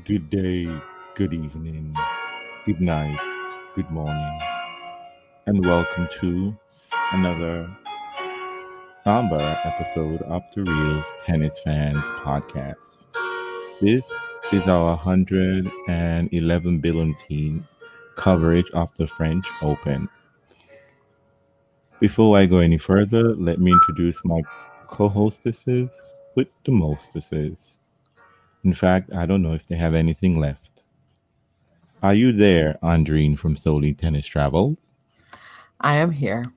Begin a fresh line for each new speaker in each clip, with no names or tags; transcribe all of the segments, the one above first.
Good day, good evening, good night, good morning, and welcome to another somber episode of the Reels Tennis Fans Podcast. This is our 111 billion team coverage of the French Open. Before I go any further, let me introduce my co hostesses with the mostesses. In fact, I don't know if they have anything left. Are you there, Andrine from Soli Tennis Travel?
I am here.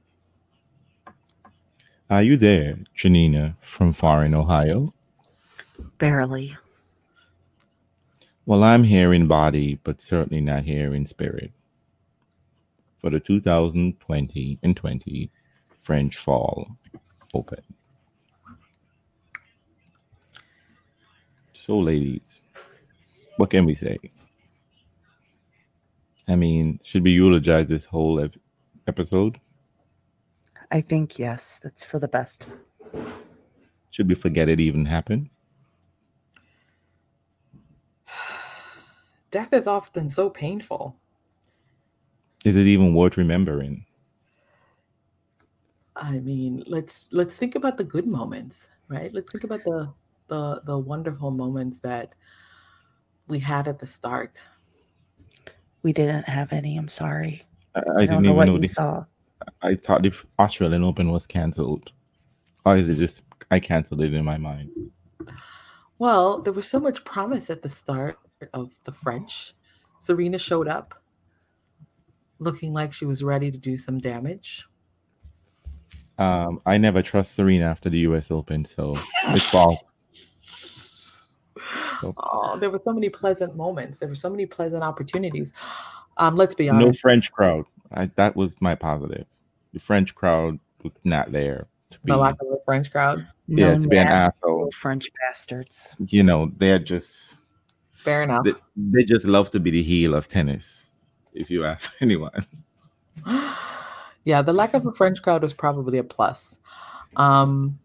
Are you there, Janina from Foreign, Ohio?
Barely.
Well, I'm here in body, but certainly not here in spirit. For the 2020 and 20 French Fall Open. So, ladies, what can we say? I mean, should we eulogize this whole ep- episode?
I think yes, that's for the best.
Should we forget it even happened?
Death is often so painful.
Is it even worth remembering?
I mean, let's let's think about the good moments, right? Let's think about the the the wonderful moments that we had at the start.
We didn't have any. I'm sorry.
I, I
I,
didn't
don't know what
know
you
the,
saw.
I thought the Australian Open was cancelled. Or is it just I cancelled it in my mind?
Well, there was so much promise at the start of the French. Serena showed up looking like she was ready to do some damage.
Um, I never trust Serena after the US Open, so it's false.
Oh, there were so many pleasant moments. There were so many pleasant opportunities. Um, let's be honest. No.
French crowd. I, that was my positive. The French crowd was not there to be,
the lack of a French crowd.
yeah,
No
to be an asshole.
French bastards.
You know, they're just
Fair enough.
they, they just love to be the heel of tennis. If you ask anyone,
yeah, the lack of a French crowd was probably a plus. Um,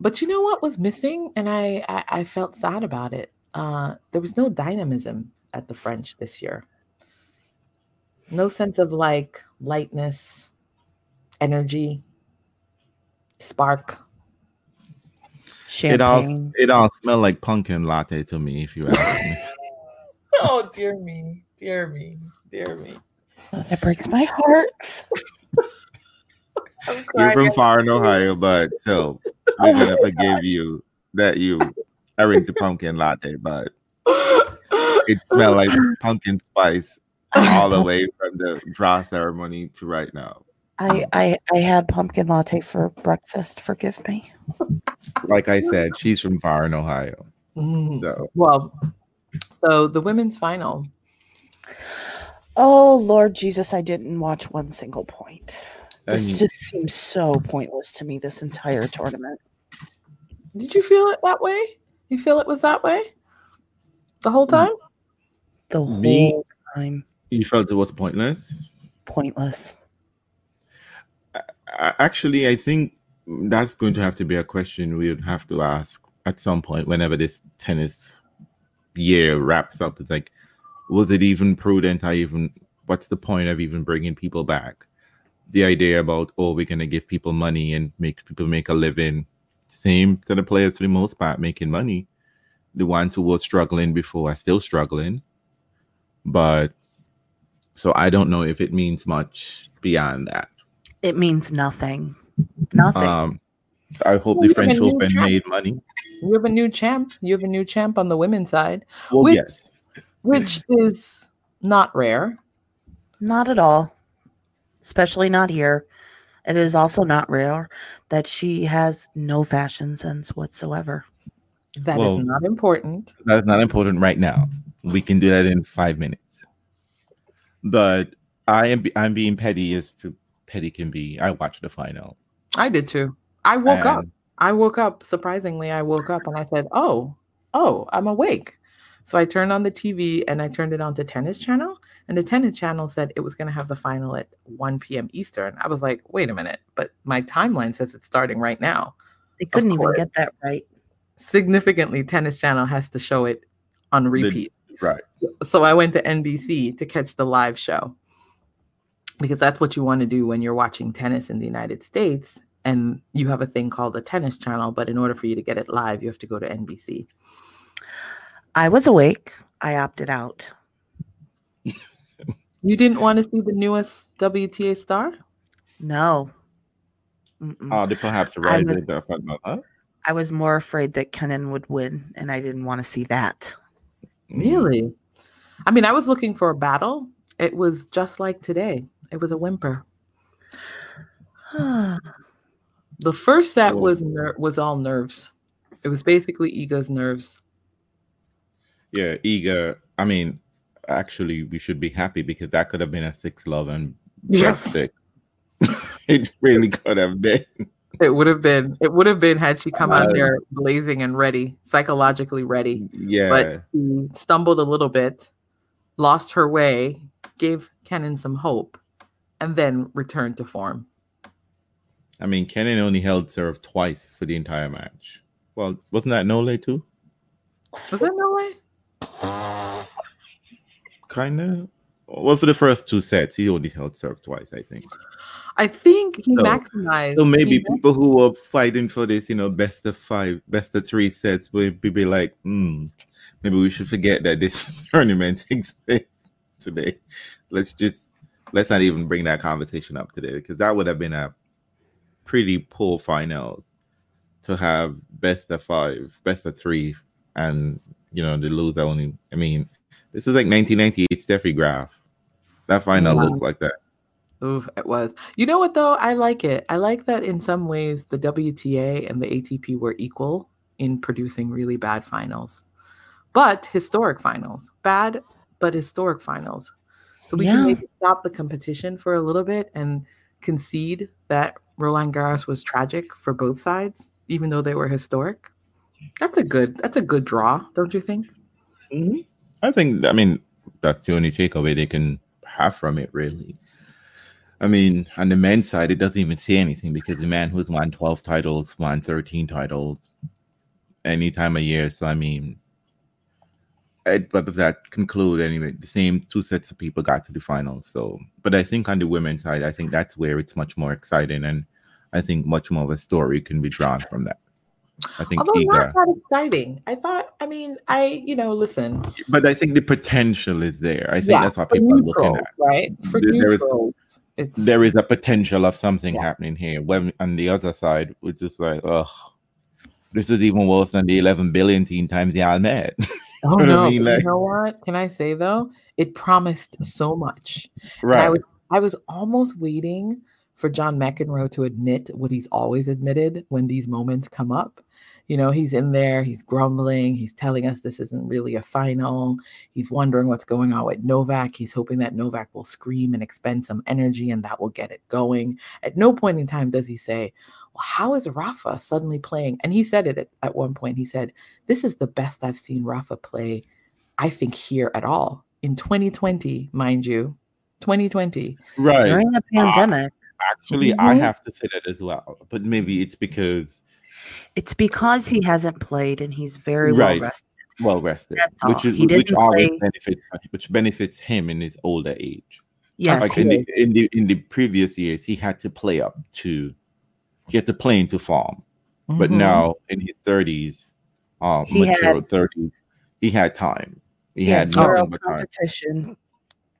but you know what was missing, and I, I I felt sad about it. Uh, there was no dynamism at the French this year. No sense of like lightness, energy, spark.
it all
Champagne.
it all smelled like pumpkin latte to me. If you ask me,
Oh dear me, dear me, dear me.
It breaks my heart.
I'm
you're from far in Ohio, but still, we're gonna forgive you that you are into pumpkin latte, but it smelled like pumpkin spice all the way from the draw ceremony to right now.
I, I I had pumpkin latte for breakfast. Forgive me.
Like I said, she's from far in Ohio,
Mm.
so
Well, so the women's final.
Oh Lord Jesus, I didn't watch one single point. This
mean-
just seems so pointless to me. This entire tournament.
Did you feel it that way? You feel it was that way the whole mm. time?
The
Me?
whole time
you felt it was pointless.
pointless.
Actually, I think that's going to have to be a question we would have to ask at some point whenever this tennis year wraps up. It's like, was it even prudent? I even, what's the point of even bringing people back? The idea about, oh, we're going to give people money and make people make a living. Same to the players for the most part making money. The ones who were struggling before are still struggling. But so I don't know if it means much beyond that.
It means nothing. Nothing.
Um, I hope
Well,
the
you have a
French Open
champ.
made money.
You have a new champ. You have a new champ on the women's side,
Well,
Which-
yes.
which is not rare.
Not at all. Especially not here. It is also not rare that she has no fashion sense whatsoever.
That is
Well-
not important.
That's not important right now. We can do that in five minutes. But I am I'm being petty as to petty can be. I watched the final.
I did too. I woke up. I woke up. Surprisingly, I woke up and I said, "Oh, oh, I'm awake." So I turned on the TV and I turned it on to Tennis Channel, and the Tennis Channel said it was going to have the final at 1 p.m. Eastern. I was like, "Wait a minute!" But my timeline says it's starting right now.
They couldn't even get that right.
significantly Tennis Channel has to show it on repeat.
Right.
So I went to NBC to catch the live show because that's what you want to do when you're watching tennis in the United States and you have a thing called the Tennis Channel, but in order for you to get it live, you have to go to NBC.
I was awake. I opted out.
You didn't want to see the newest WTA star?
No. Mm-mm.
Oh, they perhaps
I
right
was-
there. Huh?
Uh, I was more afraid that Kenin would win, and I didn't want to see that.
Mm.
Really? I mean, I was looking for a battle. It was just like today. It was a whimper. The first set was ner- was all nerves. It was basically Iga's nerves.
Yeah, eager. I mean, actually, we should be happy because that could have been a six love and
Yes.
stick. it really could have been.
It would have been. It would have been had she come out
Uh,
there blazing and ready, psychologically ready.
Yeah.
But she stumbled a little bit, lost her way, gave Kenin some hope, and then returned to form.
I mean, Kenin only held serve twice for the entire match. Well, wasn't that Nole too?
Was that no way?
Kind of. Well, for the first two sets, he only held serve twice, I think.
I think he
So-
maximized.
So maybe people who were fighting for this, you know, best of five, best of three sets would be like, hmm, maybe we should forget that this tournament exists today. Let's just let's not even bring that conversation up today because that would have been a pretty poor finals to have best of five, best of three, and you know the loser only. I mean, this is like 1998 Steffi Graf. That final
Wow.
looks like that.
Oof, it was. You know what though? I like it. I like that in some ways the WTA and the ATP were equal in producing really bad finals, but historic finals. Bad, but historic finals. So we
Yeah.
can maybe stop the competition for a little bit and concede that Roland Garros was tragic for both sides, even though they were historic. That's a good. That's a good draw, don't you think?
Mhm. I think, I mean, that's the only takeaway they can have from it, really. I mean, on the men's side, it doesn't even say anything because the man who's won 12 titles won 13 titles any time of year. So, I mean, it, what does that conclude anyway? The same two sets of people got to the final. So, but I think on the women's side, I think that's where it's much more exciting. And I think much more of a story can be drawn from that. I think
Although
Iga,
not that exciting. I thought. I mean, I you know listen.
but I think the potential is there. I think
Yeah,
that's what people are looking at.
right? For
There- there is,
it's
there is a potential of something
Yeah.
happening here. When on the other side, we're just like, oh, this is even worse than the 11 billion teen times the Almed.
Oh
know what I
no!
mean? Like-
you know what? Can I say though? It promised so much. And
right.
I was I was almost waiting for John McEnroe to admit what he's always admitted when these moments come up. You know, he's in there, he's grumbling, he's telling us this isn't really a final. He's wondering what's going on with Novak. He's hoping that Novak will scream and expend some energy and that will get it going. At no point in time does he say, Well, how is Rafa suddenly playing? And he said it at, at one point. He said, This is the best I've seen Rafa play, I think, here at all. In 2020, mind you. 2020.
right.
During the pandemic,
Actually, I
Mhm.
have to say that as well. But maybe it's because
it's because he hasn't played and he's very
Right.
well rested.
well rested,
That's
which
all.
is
He
which
didn't
always
play-
benefits which benefits him in his older age.
Yes,
like in the, in the in the previous years, he had to play up to he had to play into form. But
Mhm.
now in his thirties, um,
He
mature
had-
thirty, he had time. He
He
had
had
nothing but time.
competition.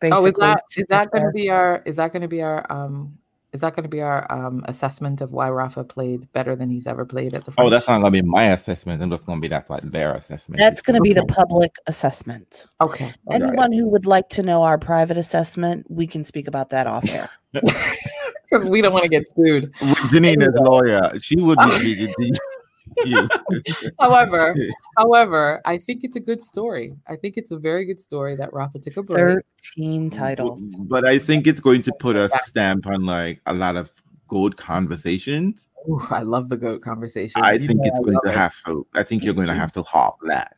Oh, is
basically,
that
to
is that going to be our is that going to be our um is that going to be our um assessment of why Rafa played better than he's ever played at the
Oh, that's not gonna be my assessment. I'm just gonna be that's like their assessment.
That's going to be the public assessment.
okay.
Anyone who would like to know our private assessment, we can speak about that off air.
Because we don't want to get sued.
With Janina's lawyer. She would be speaking to you. you.
However, however, I think it's a good story. I think it's a very good story that Rafa took a break.
Thirteen titles.
But I think it's going to put a stamp on like a lot of good conversations.
Ooh, I love the goat conversation.
I
You
think
know
it's
I
going to
it.
have to. I think you're going to have to hop that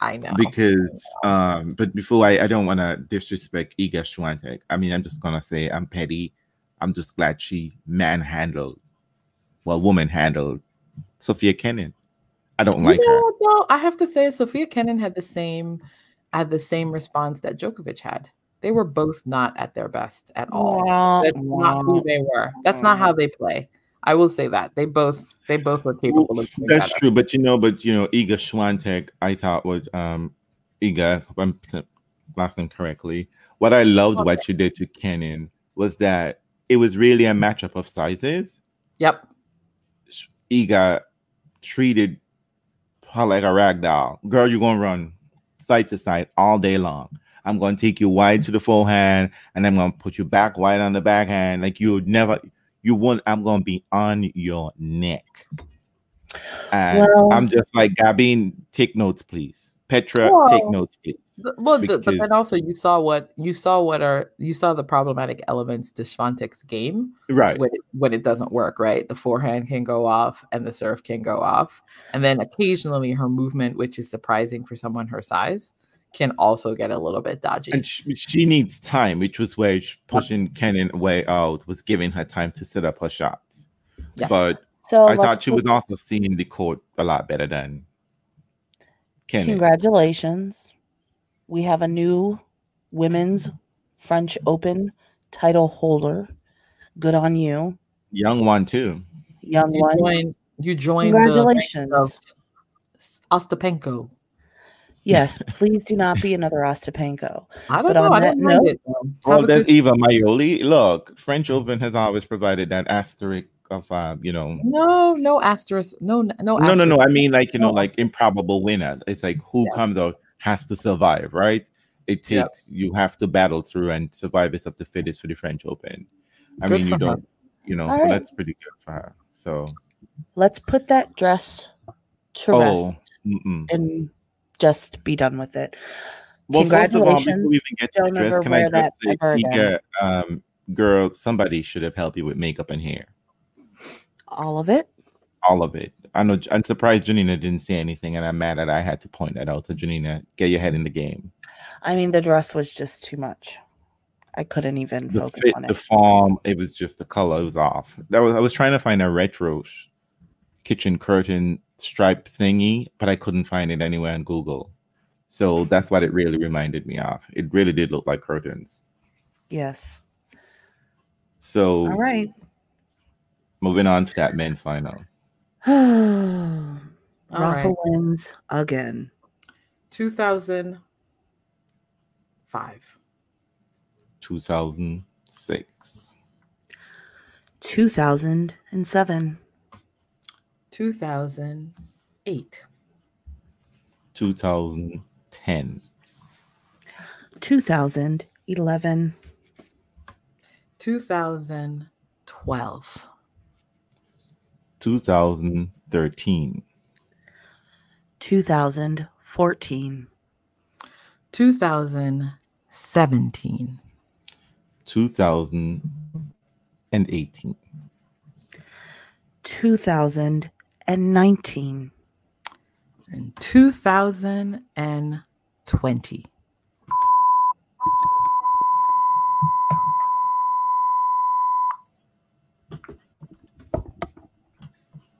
I know.
because. Um, but before I, I don't want to disrespect Iga Swiatek. I mean, I'm just gonna say I'm petty. I'm just glad she manhandled, well, woman handled Sofia Kenin. I don't
You
like
know
her.
what, though? I have to say, Sofia Kenin had the same had the same response that Djokovic had. They were both not at their best at all.
Wah,
That's not who they were. That's not how they play. I will say that they both they both were capable of. doing
That's
better.
true, but you know, but you know, Iga Swiatek, I thought was um Iga, if I'm saying last name correctly. What I loved what she did to Kenin was that it was really a matchup of sizes.
Yep.
Iga treated like a rag doll. Girl, you're gonna run side to side all day long. I'm gonna take you wide to the forehand, and I'm gonna put you back wide on the backhand. Like you would never, you won't. I'm gonna be on your neck. And
Well-
I'm just like Garbine, take notes, please. Petra, take notes, please.
Th- Well, th- but then also you saw what you saw what are you saw the problematic elements to Swiatek's game
Right.
when it, when it doesn't work, right? The forehand can go off and the serve can go off, and then occasionally her movement, which is surprising for someone her size, can also get a little bit dodgy.
And she, she needs time, which was where she- pushing Kenin way out was giving her time to set up her shots.
Yeah.
But
So
I thought she was also seeing the court a lot better than Kenin.
Congratulations. We have a new women's French Open title holder. Good on you,
Young one too.
young
you
one.
join you join the ranks
Congratulations.
of Ostapenko.
Yes, please do not be another Ostapenko.
I don't
But
know. I don't mind
note-
it. Have
Well,
a
there's
good-
Iva Majoli. Look, French Open has always provided that asterisk of, uh, you know,
no, no asterisk. No, no,
no, no, no.
asterisk.
I mean, like you know, like improbable winner. It's like who
Yeah.
comes out has to survive, right? It
Yeah.
takes you have to battle through and survivors of the fittest for the French Open. I
Good
mean, you don't, you know, so
right.
that's pretty good for her. So,
Let's put that dress to
oh,
rest
mm-mm.
and just be done with it.
Well, first of all, before
Congratulations.
we even get to the
Don't
dress, can I
wear that
just say,
ever again.
Iga, um, girl, somebody should have helped you with makeup and hair,
All of it.
all of it. I know. I'm surprised Janina didn't say anything, and I'm mad that I had to point that out. So, Janina, get your head in the game.
I mean, the dress was just too much. I couldn't even
The
focus
fit,
on
the
it.
form, it was just the color was off. That was I was trying to find a retro kitchen curtain stripe thingy, but I couldn't find it anywhere on Google. So that's what it really reminded me of. It really did look like curtains.
Yes.
So
All right.
Moving on to that men's final.
Rafa
All right.
wins again.
2005.
2006.
2007.
2008.
2010.
2011.
2012.
2013.
2014.
2017.
2018.
2019.
And 2020.